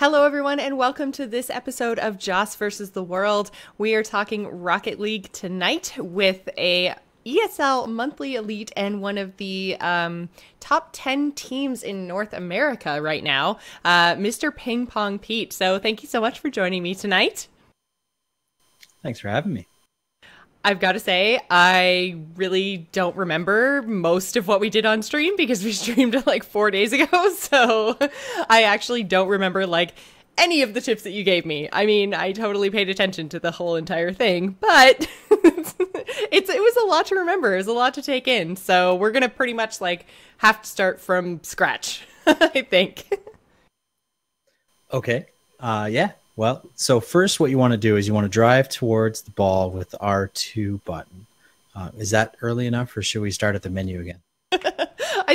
Hello, everyone, and welcome to this episode of Joce versus the World. We are talking Rocket League tonight with a ESL Monthly Elite and one of the um, top 10 teams in North America right now, uh, Mr. Ping Pong Pete. So, thank you so much for joining me tonight. Thanks for having me. I've got to say, I really don't remember most of what we did on stream because we streamed like four days ago. So I actually don't remember like any of the tips that you gave me. I mean, I totally paid attention to the whole entire thing, but it's it was a lot to remember. It was a lot to take in. So we're gonna pretty much like have to start from scratch, I think. Okay. Uh, yeah. Well, so first, what you want to do is you want to drive towards the ball with R2 button. Uh, is that early enough, or should we start at the menu again?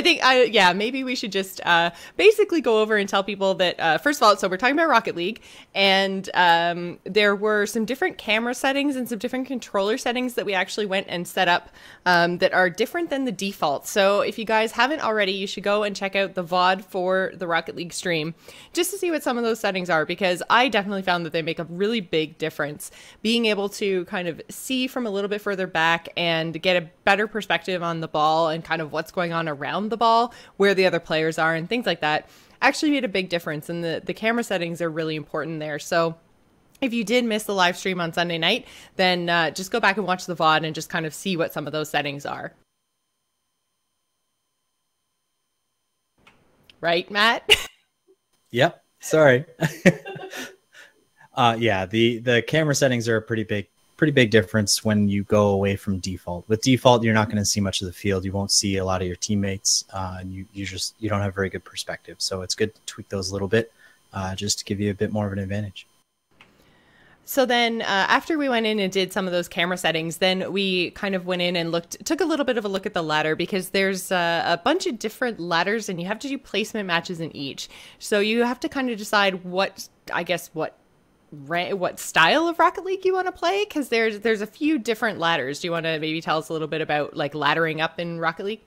Think, I yeah, maybe we should just uh, basically go over and tell people that uh, first of all, so we're talking about Rocket League, and um, there were some different camera settings and some different controller settings that we actually went and set up um, that are different than the default. So if you guys haven't already, you should go and check out the VOD for the Rocket League stream just to see what some of those settings are because I definitely found that they make a really big difference. Being able to kind of see from a little bit further back and get a better perspective on the ball and kind of what's going on around the ball, where the other players are, and things like that actually made a big difference. And the, the camera settings are really important there. So if you did miss the live stream on Sunday night, then uh, just go back and watch the VOD and just kind of see what some of those settings are. Right, Matt? yep. Sorry. uh, yeah, the the camera settings are a pretty big pretty big difference when you go away from default. With default, you're not going to see much of the field. You won't see a lot of your teammates, uh, and you you just you don't have very good perspective. So it's good to tweak those a little bit, uh, just to give you a bit more of an advantage. So then, uh, after we went in and did some of those camera settings, then we kind of went in and looked, took a little bit of a look at the ladder because there's uh, a bunch of different ladders, and you have to do placement matches in each. So you have to kind of decide what, I guess, what what style of Rocket League you want to play because there's there's a few different ladders. Do you want to maybe tell us a little bit about like laddering up in Rocket League?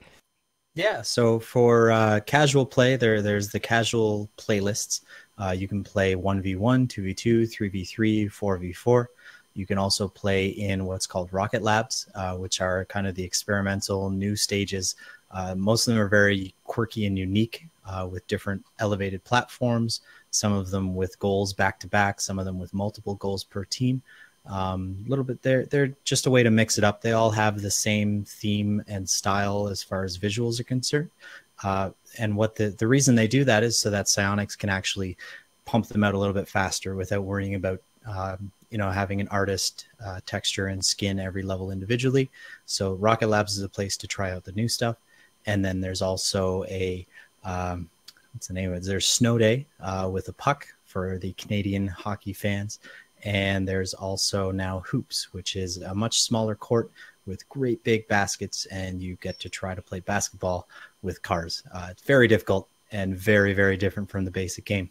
Yeah, so for uh, casual play, there there's the casual playlists. Uh, you can play 1v1, 2v2, 3v3, 4v4. You can also play in what's called Rocket Labs, uh, which are kind of the experimental new stages. Uh, most of them are very quirky and unique uh, with different elevated platforms, some of them with goals back to back, some of them with multiple goals per team. A um, little bit, they're, they're just a way to mix it up. They all have the same theme and style as far as visuals are concerned. Uh, and what the, the reason they do that is so that Psyonix can actually pump them out a little bit faster without worrying about um, you know having an artist uh, texture and skin every level individually. So Rocket Labs is a place to try out the new stuff. And then there's also a um, what's the name of it? There's Snow Day uh, with a puck for the Canadian hockey fans. And there's also now Hoops, which is a much smaller court with great big baskets, and you get to try to play basketball with cars. Uh, it's very difficult and very, very different from the basic game.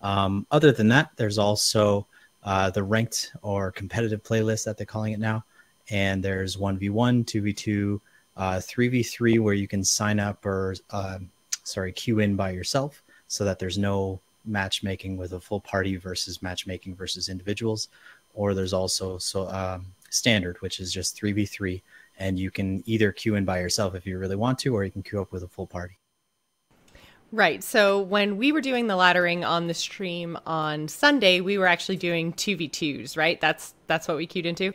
Um, other than that, there's also uh, the ranked or competitive playlist that they're calling it now. And there's 1v1, 2v2, uh, 3v3, where you can sign up or, uh, sorry, queue in by yourself so that there's no matchmaking with a full party versus matchmaking versus individuals. Or there's also so um, standard, which is just 3v3. And you can either queue in by yourself if you really want to, or you can queue up with a full party. Right. So when we were doing the laddering on the stream on Sunday, we were actually doing 2v2s, right? That's that's what we queued into?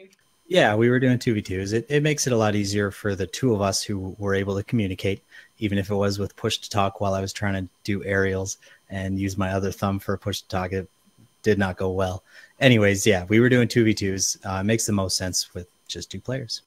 Yeah, we were doing 2v2s. It, it makes it a lot easier for the two of us who were able to communicate, even if it was with push to talk while I was trying to do aerials and use my other thumb for push to talk. It did not go well. Anyways, yeah, we were doing 2v2s. Uh, makes the most sense with just two players.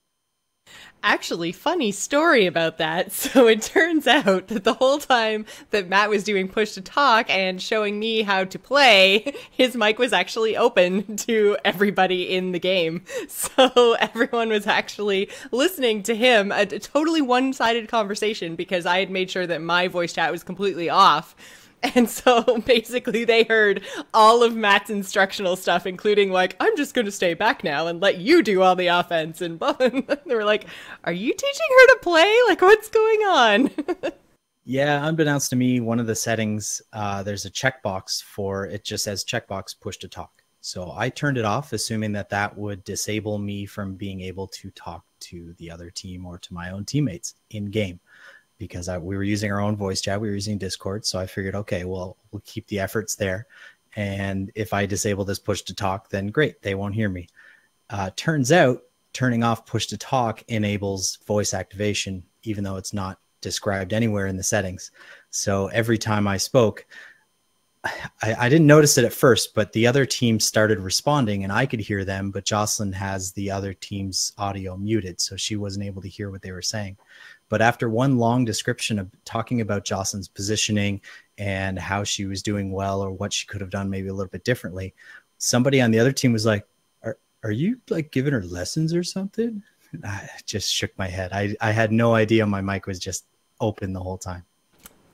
Actually, funny story about that. So it turns out that the whole time that Matt was doing push to talk and showing me how to play, his mic was actually open to everybody in the game. So everyone was actually listening to him, a, totally one sided conversation because I had made sure that my voice chat was completely off And so basically, they heard all of Matt's instructional stuff, including like, "I'm just going to stay back now and let you do all the offense." And, and they were like, "Are you teaching her to play? Like, what's going on?" Yeah, unbeknownst to me, one of the settings, uh, there's a checkbox for it just says checkbox push to talk. So I turned it off, assuming that that would disable me from being able to talk to the other team or to my own teammates in game because I, we were using our own voice chat. We were using Discord. So I figured, okay, well, we'll keep the efforts there. And if I disable this push to talk, then great, they won't hear me. Uh, turns out turning off push to talk enables voice activation, even though it's not described anywhere in the settings. So every time I spoke, I, I, didn't notice it at first, but the other team started responding and I could hear them, but Jocelyn has the other team's audio muted, so she wasn't able to hear what they were saying. But after one long description of talking about Jocelyn's positioning and how she was doing well or what she could have done maybe a little bit differently, somebody on the other team was like, Are, are you like giving her lessons or something? I just shook my head. I, I had no idea my mic was just open the whole time.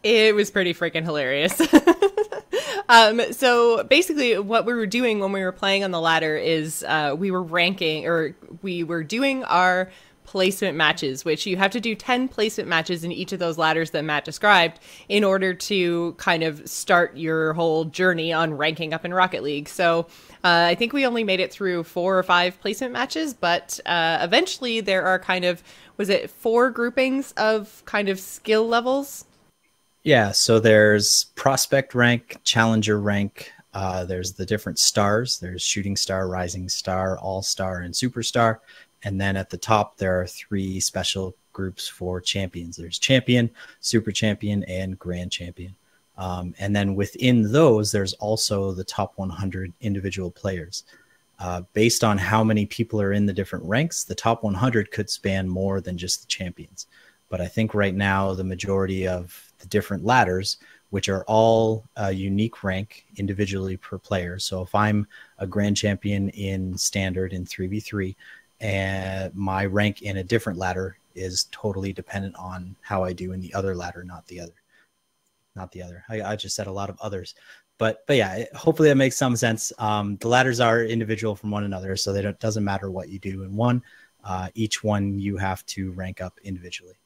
It was pretty freaking hilarious. um, so basically, what we were doing when we were playing on the ladder is uh, we were ranking or we were doing our placement matches, which you have to do 10 placement matches in each of those ladders that Matt described in order to kind of start your whole journey on ranking up in Rocket League. So uh, I think we only made it through four or five placement matches, but uh, eventually there are kind of, was it four groupings of kind of skill levels? Yeah, so there's prospect rank, challenger rank. Uh, there's the different stars. There's shooting star, rising star, all star, and superstar. And then at the top, there are three special groups for champions. There's champion, super champion, and grand champion. Um, and then within those, there's also the top 100 individual players. Uh, based on how many people are in the different ranks, the top 100 could span more than just the champions. But I think right now, the majority of the different ladders, which are all a unique rank individually per player. So if I'm a grand champion in standard in 3v3, and my rank in a different ladder is totally dependent on how I do in the other ladder, not the other not the other. I, I just said a lot of others, but but yeah, hopefully that makes some sense. Um, the ladders are individual from one another, so it doesn't matter what you do in one. Uh, each one you have to rank up individually.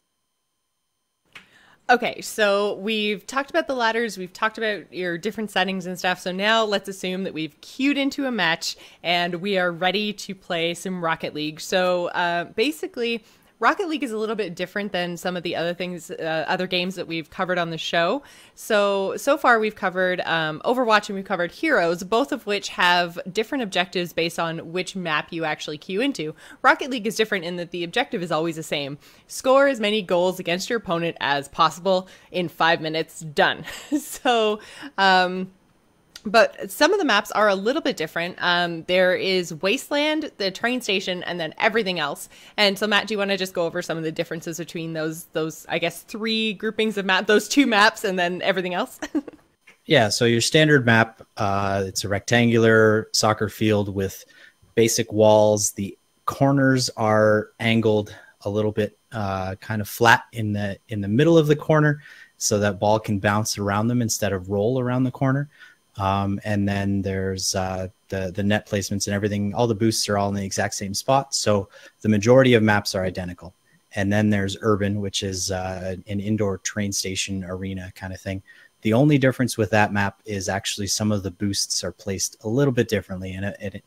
Okay, so we've talked about the ladders, we've talked about your different settings and stuff. So now let's assume that we've queued into a match and we are ready to play some Rocket League. So uh, basically, Rocket League is a little bit different than some of the other things, uh, other games that we've covered on the show. So, so far we've covered um, Overwatch and we've covered Heroes, both of which have different objectives based on which map you actually queue into. Rocket League is different in that the objective is always the same score as many goals against your opponent as possible in five minutes, done. so, um, but some of the maps are a little bit different. Um, there is Wasteland, the train station, and then everything else. And so, Matt, do you want to just go over some of the differences between those those I guess three groupings of map, those two maps, and then everything else? yeah. So your standard map, uh, it's a rectangular soccer field with basic walls. The corners are angled a little bit, uh, kind of flat in the in the middle of the corner, so that ball can bounce around them instead of roll around the corner. Um, and then there's uh, the the net placements and everything. All the boosts are all in the exact same spot, so the majority of maps are identical. And then there's urban, which is uh, an indoor train station arena kind of thing. The only difference with that map is actually some of the boosts are placed a little bit differently, and it, it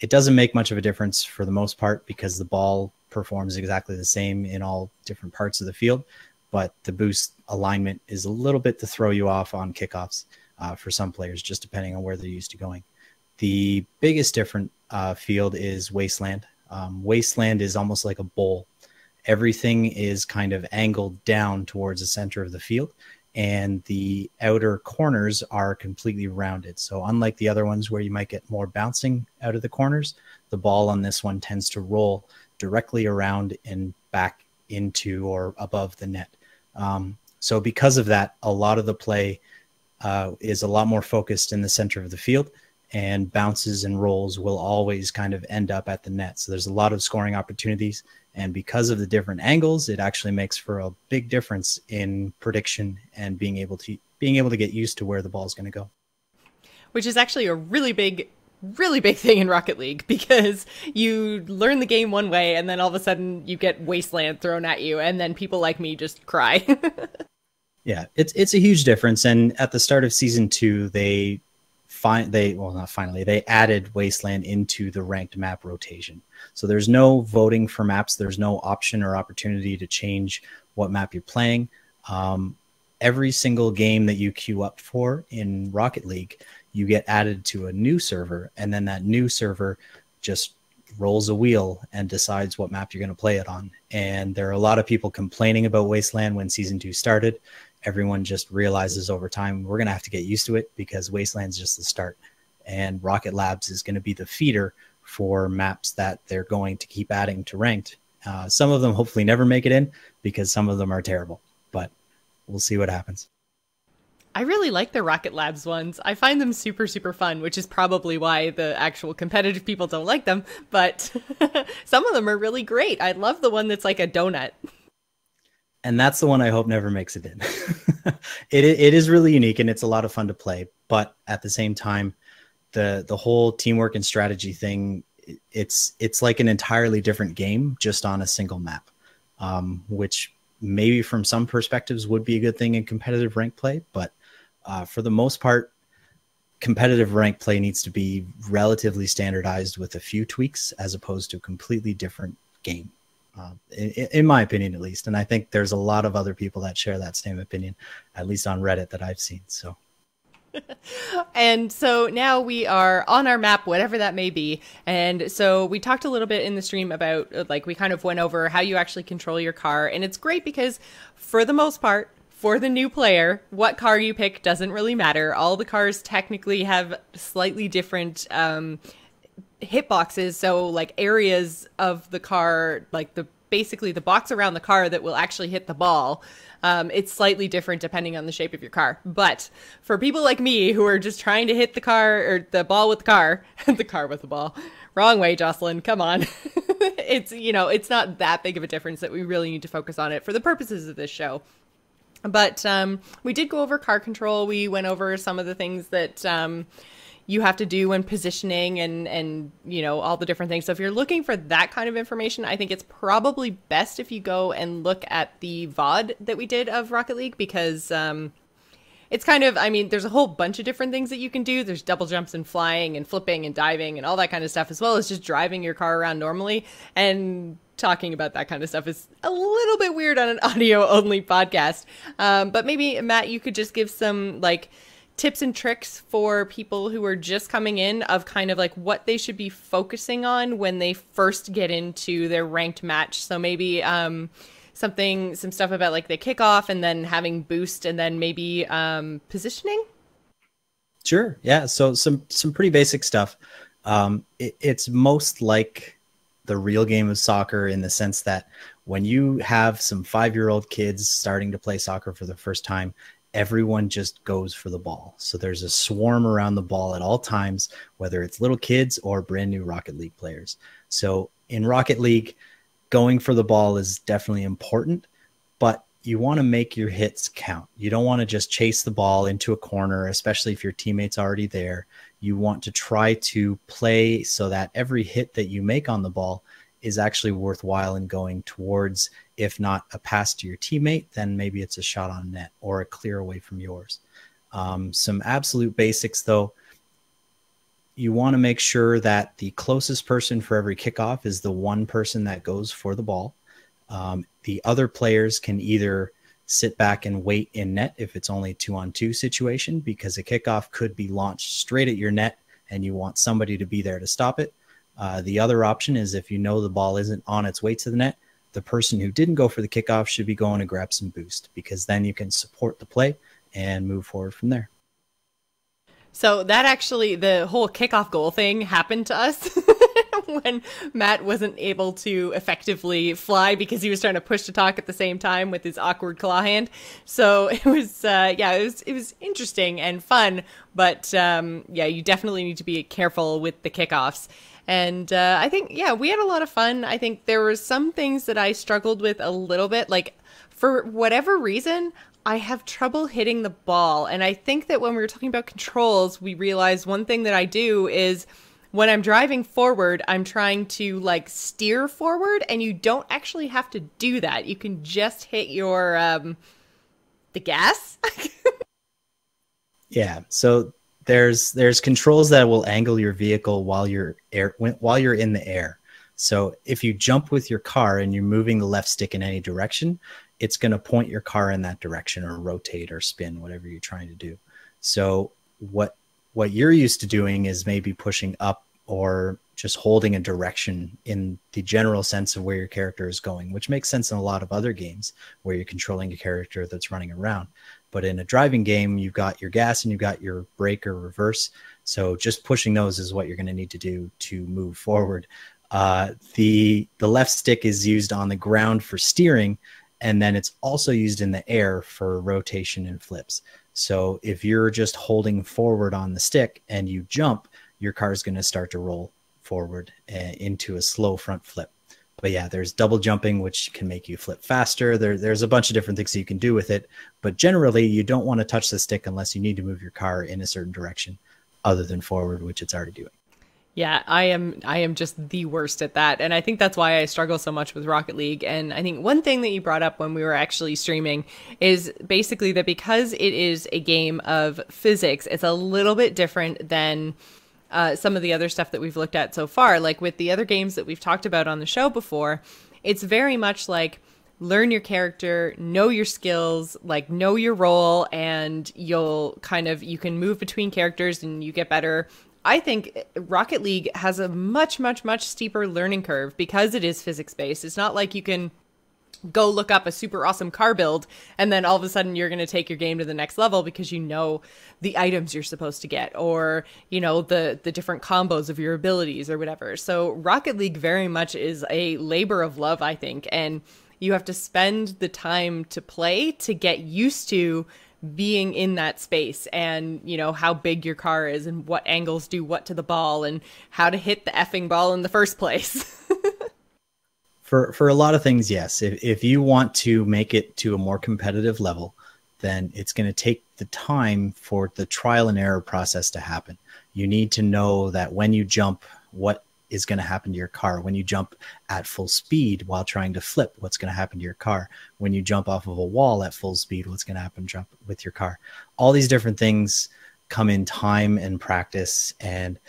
it doesn't make much of a difference for the most part because the ball performs exactly the same in all different parts of the field. But the boost alignment is a little bit to throw you off on kickoffs uh, for some players, just depending on where they're used to going. The biggest different uh, field is Wasteland. Um, Wasteland is almost like a bowl. Everything is kind of angled down towards the center of the field, and the outer corners are completely rounded. So, unlike the other ones where you might get more bouncing out of the corners, the ball on this one tends to roll directly around and back into or above the net. Um, so, because of that, a lot of the play uh, is a lot more focused in the center of the field, and bounces and rolls will always kind of end up at the net. So there's a lot of scoring opportunities, and because of the different angles, it actually makes for a big difference in prediction and being able to being able to get used to where the ball is going to go. Which is actually a really big really big thing in Rocket League because you learn the game one way and then all of a sudden you get wasteland thrown at you and then people like me just cry. Yeah, it's it's a huge difference. And at the start of season two, they find they well not finally they added Wasteland into the ranked map rotation. So there's no voting for maps. There's no option or opportunity to change what map you're playing. Um, every single game that you queue up for in Rocket League, you get added to a new server, and then that new server just rolls a wheel and decides what map you're going to play it on. And there are a lot of people complaining about Wasteland when season two started. Everyone just realizes over time we're going to have to get used to it because Wasteland's just the start. And Rocket Labs is going to be the feeder for maps that they're going to keep adding to ranked. Uh, some of them hopefully never make it in because some of them are terrible, but we'll see what happens. I really like the Rocket Labs ones. I find them super, super fun, which is probably why the actual competitive people don't like them. But some of them are really great. I love the one that's like a donut. And that's the one I hope never makes it in. it, it is really unique and it's a lot of fun to play. But at the same time, the the whole teamwork and strategy thing, it's it's like an entirely different game just on a single map, um, which maybe from some perspectives would be a good thing in competitive rank play, but uh, for the most part, competitive rank play needs to be relatively standardized with a few tweaks as opposed to a completely different game. Uh, in, in, my opinion, at least, and I think there's a lot of other people that share that same opinion, at least on Reddit that I've seen. So, and so now we are on our map, whatever that may be. And so we talked a little bit in the stream about, like, we kind of went over how you actually control your car. And it's great because, for the most part, for the new player, what car you pick doesn't really matter. All the cars technically have slightly different um, hitboxes, so like areas of the car, like the basically the box around the car that will actually hit the ball. Um, it's slightly different depending on the shape of your car. But for people like me who are just trying to hit the car or the ball with the car, the car with the ball, wrong way, Jocelyn, come on. it's, you know, it's not that big of a difference that we really need to focus on it for the purposes of this show. But um, we did go over car control. We went over some of the things that um, you have to do when positioning and and you know all the different things. So if you're looking for that kind of information, I think it's probably best if you go and look at the VOD that we did of Rocket League because um, it's kind of I mean there's a whole bunch of different things that you can do. There's double jumps and flying and flipping and diving and all that kind of stuff as well as just driving your car around normally and talking about that kind of stuff is a little bit weird on an audio only podcast. Um, but maybe Matt, you could just give some like tips and tricks for people who are just coming in of kind of like what they should be focusing on when they first get into their ranked match. So maybe um, something, some stuff about like the kickoff and then having boost and then maybe um, positioning. Sure. Yeah. So some some pretty basic stuff. Um, it, it's most like the real game of soccer in the sense that when you have some five year old kids starting to play soccer for the first time, everyone just goes for the ball. So there's a swarm around the ball at all times, whether it's little kids or brand new Rocket League players. So in Rocket League, going for the ball is definitely important, but you want to make your hits count. You don't want to just chase the ball into a corner, especially if your teammate's already there. You want to try to play so that every hit that you make on the ball is actually worthwhile and going towards, if not a pass to your teammate, then maybe it's a shot on net or a clear away from yours. Um, some absolute basics, though. You want to make sure that the closest person for every kickoff is the one person that goes for the ball. Um, the other players can either sit back and wait in net if it's only two on two situation because a kickoff could be launched straight at your net and you want somebody to be there to stop it. Uh, the other option is if you know the ball isn't on its way to the net, the person who didn't go for the kickoff should be going to grab some boost because then you can support the play and move forward from there. So that actually, the whole kickoff goal thing happened to us. when Matt wasn't able to effectively fly because he was trying to push to talk at the same time with his awkward claw hand. So it was, uh, yeah, it was it was interesting and fun, but um, yeah, you definitely need to be careful with the kickoffs. And uh, I think, yeah, we had a lot of fun. I think there were some things that I struggled with a little bit, like for whatever reason, I have trouble hitting the ball. And I think that when we were talking about controls, we realized one thing that I do is when I'm driving forward, I'm trying to like steer forward, and you don't actually have to do that. You can just hit your um, the gas? yeah. So there's there's controls that will angle your vehicle while you're air while you're in the air. So if you jump with your car and you're moving the left stick in any direction, it's going to point your car in that direction or rotate or spin whatever you're trying to do. So what what you're used to doing is maybe pushing up or just holding a direction in the general sense of where your character is going, which makes sense in a lot of other games where you're controlling a character that's running around. But in a driving game, you've got your gas and you've got your brake or reverse. So just pushing those is what you're going to need to do to move forward. Uh, the the left stick is used on the ground for steering, and then it's also used in the air for rotation and flips. So if you're just holding forward on the stick and you jump, your car is going to start to roll forward uh, into a slow front flip. But yeah, there's double jumping, which can make you flip faster. There, there's a bunch of different things you can do with it. But generally, you don't want to touch the stick unless you need to move your car in a certain direction other than forward, which it's already doing. Yeah, I am I am just the worst at that. And I think that's why I struggle so much with Rocket League. And I think one thing that you brought up when we were actually streaming is basically that because it is a game of physics, it's a little bit different than uh, some of the other stuff that we've looked at so far. Like with the other games that we've talked about on the show before, it's very much like learn your character, know your skills, like know your role, and you'll kind of you can move between characters and you get better I think Rocket League has a much, much, much steeper learning curve because it is physics based. It's not like you can go look up a super awesome car build and then all of a sudden you're going to take your game to the next level because you know the items you're supposed to get or you know the the different combos of your abilities or whatever. So rocket league very much is a labor of love i think and you have to spend the time to play to get used to being in that space and you know how big your car is and what angles do what to the ball and how to hit the effing ball in the first place for for a lot of things yes. If, if you want to make it to a more competitive level then it's going to take the time for the trial and error process to happen. You need to know that when you jump what is going to happen to your car. When you jump at full speed while trying to flip what's going to happen to your car. When you jump off of a wall at full speed what's going to happen jump with your car. All these different things come in time and practice and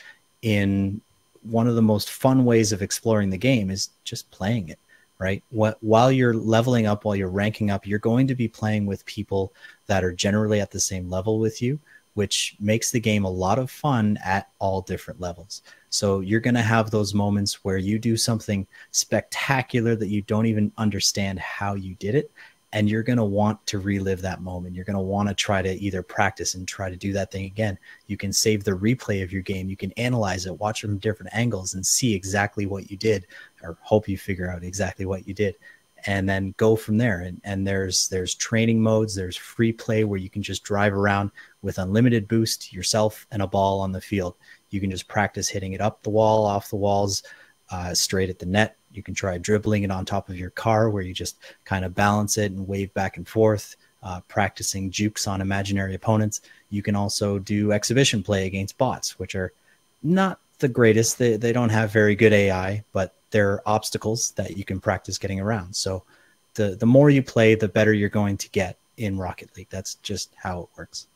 in one of the most fun ways of exploring the game is just playing it right what while you're leveling up while you're ranking up you're going to be playing with people that are generally at the same level with you which makes the game a lot of fun at all different levels. So you're going to have those moments where you do something spectacular that you don't even understand how you did it. And you're going to want to relive that moment. You're going to want to try to either practice and try to do that thing again. You can save the replay of your game. You can analyze it, watch from different angles, and see exactly what you did, or hope you figure out exactly what you did and then go from there and, and there's there's training modes there's free play where you can just drive around with unlimited boost yourself and a ball on the field you can just practice hitting it up the wall off the walls uh, straight at the net you can try dribbling it on top of your car where you just kind of balance it and wave back and forth uh, practicing jukes on imaginary opponents you can also do exhibition play against bots which are not the greatest they, they don't have very good ai but there are obstacles that you can practice getting around. So the the more you play, the better you're going to get in Rocket League. That's just how it works.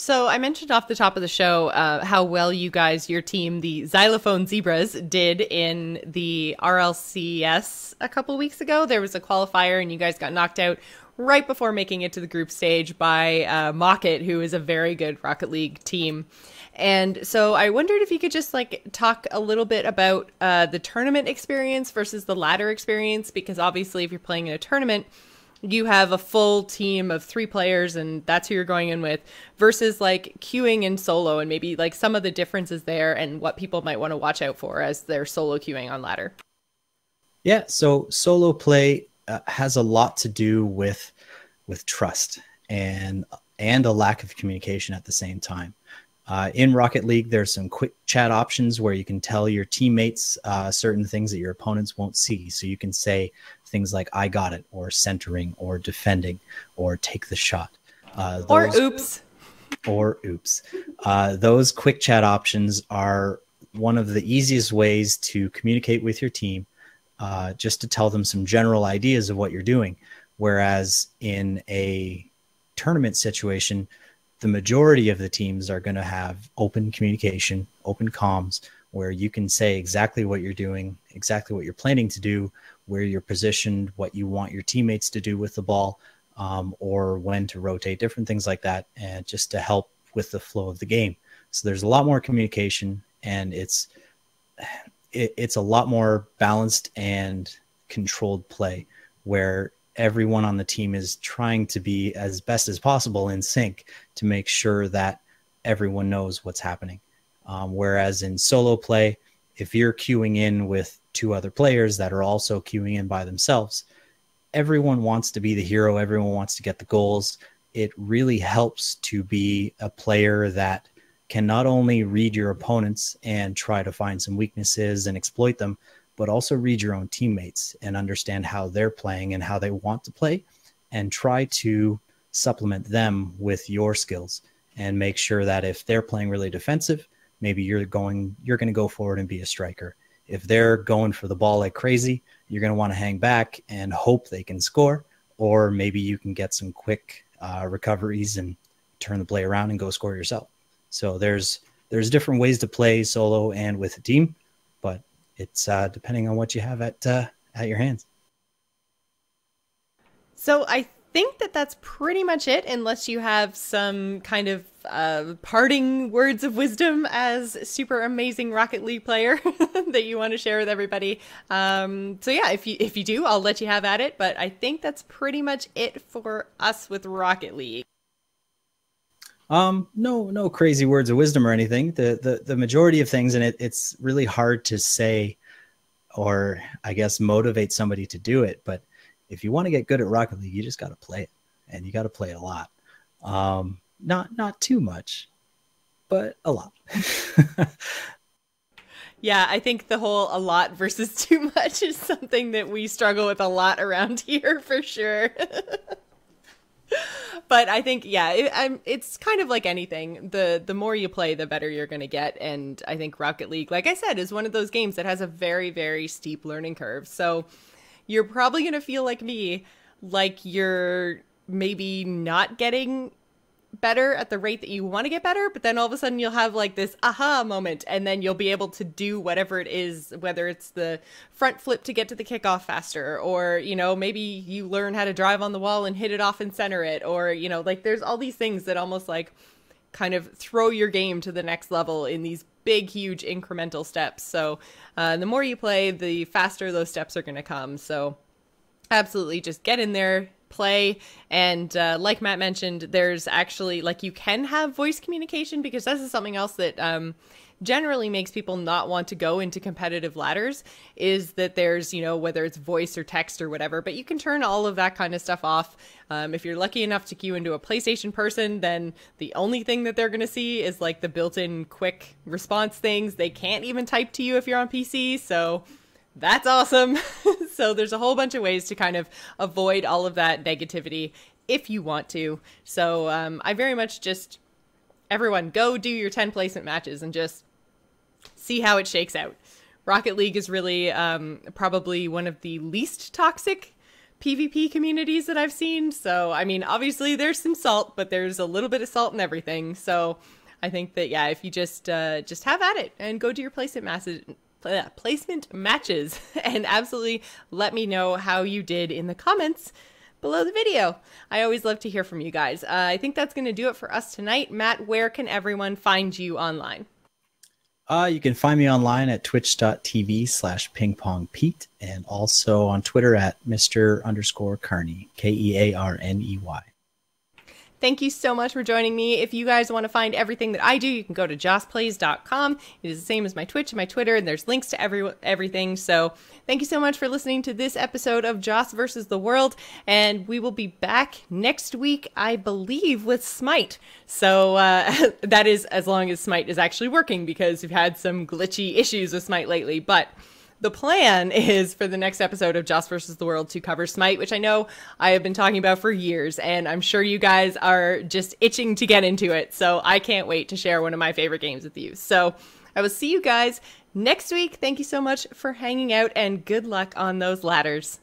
So I mentioned off the top of the show uh, how well you guys, your team, the Xylophone Zebras, did in the RLCS a couple weeks ago. There was a qualifier, and you guys got knocked out right before making it to the group stage by uh, Mocket, who is a very good Rocket League team. And so I wondered if you could just like talk a little bit about uh, the tournament experience versus the ladder experience, because obviously, if you're playing in a tournament, you have a full team of three players and that's who you're going in with versus like queuing in solo and maybe like some of the differences there and what people might want to watch out for as they're solo queuing on ladder. Yeah, so solo play uh, has a lot to do with with trust and and a lack of communication at the same time. Uh, in Rocket League, there's some quick chat options where you can tell your teammates uh, certain things that your opponents won't see. So you can say things like "I got it," or centering, or defending, or take the shot. Uh, those, or oops. Or oops. Uh, those quick chat options are one of the easiest ways to communicate with your team, uh, just to tell them some general ideas of what you're doing. Whereas in a tournament situation, the majority of the teams are going to have open communication, open comms, where you can say exactly what you're doing, exactly what you're planning to do, where you're positioned, what you want your teammates to do with the ball, um, or when to rotate, different things like that, and just to help with the flow of the game. So there's a lot more communication, and it's it, it's a lot more balanced and controlled play where everyone on the team is trying to be as best as possible in sync to make sure that everyone knows what's happening. Um, whereas in solo play, if you're queuing in with two other players that are also queuing in by themselves, everyone wants to be the hero. Everyone wants to get the goals. It really helps to be a player that can not only read your opponents and try to find some weaknesses and exploit them, but also read your own teammates and understand how they're playing and how they want to play and try to supplement them with your skills and make sure that if they're playing really defensive, maybe you're going you're going to go forward and be a striker. If they're going for the ball like crazy, you're going to want to hang back and hope they can score or maybe you can get some quick uh, recoveries and turn the play around and go score yourself. So there's there's different ways to play solo and with a team, but it's uh, depending on what you have at uh, at your hands. So I think that that's pretty much it, unless you have some kind of uh, parting words of wisdom as super amazing Rocket League player that you want to share with everybody. Um, so yeah, if you if you do, I'll let you have at it. But I think that's pretty much it for us with Rocket League. Um, no, no crazy words of wisdom or anything. The the the majority of things, and it, it's really hard to say, or I guess motivate somebody to do it. But if you want to get good at Rocket League, you just got to play it, and you got to play it a lot. Um, not not too much, but a lot. yeah, I think the whole a lot versus too much is something that we struggle with a lot around here for sure. but I think yeah, it, it's kind of like anything. the The more you play, the better you're going to get. And I think Rocket League, like I said, is one of those games that has a very very steep learning curve. So you're probably going to feel like me, like you're maybe not getting better at the rate that you want to get better, but then all of a sudden you'll have like this aha moment, and then you'll be able to do whatever it is, whether it's the front flip to get to the kickoff faster, or you know, maybe you learn how to drive on the wall and hit it off and center it, or you know, like there's all these things that almost like kind of throw your game to the next level in these big, huge incremental steps. So uh, the more you play, the faster those steps are going to come. So absolutely just get in there play. And uh, like Matt mentioned, there's actually like you can have voice communication because this is something else that um, generally makes people not want to go into competitive ladders is that there's, you know, whether it's voice or text or whatever, but you can turn all of that kind of stuff off. Um, if you're lucky enough to queue into a PlayStation person, then the only thing that they're going to see is like the built in quick response things. They can't even type to you if you're on PC. So, that's awesome. so there's a whole bunch of ways to kind of avoid all of that negativity if you want to. So um, I very much just everyone go do your 10 placement matches and just see how it shakes out. Rocket League is really um, probably one of the least toxic PvP communities that I've seen. So, I mean, obviously there's some salt, but there's a little bit of salt in everything. So, I think that yeah, if you just uh, just have at it and go do your placement matches, placement matches and absolutely let me know how you did in the comments below the video. I always love to hear from you guys. Uh, I think that's going to do it for us tonight. Matt, where can everyone find you online? Uh, you can find me online at twitch.tv slash pingpongpete and also on Twitter at Mr. underscore Kearney, K E A R N E Y. Thank you so much for joining me. If you guys want to find everything that I do, you can go to joceplays.com. It is the same as my Twitch and my Twitter, and there's links to every everything. So thank you so much for listening to this episode of Joce versus the World, and we will be back next week, I believe, with Smite. So uh, that is as long as Smite is actually working because we've had some glitchy issues with Smite lately, but the plan is for the next episode of Joce versus the World to cover Smite, which I know I have been talking about for years, and I'm sure you guys are just itching to get into it. So I can't wait to share one of my favorite games with you. So I will see you guys next week. Thank you so much for hanging out, and good luck on those ladders.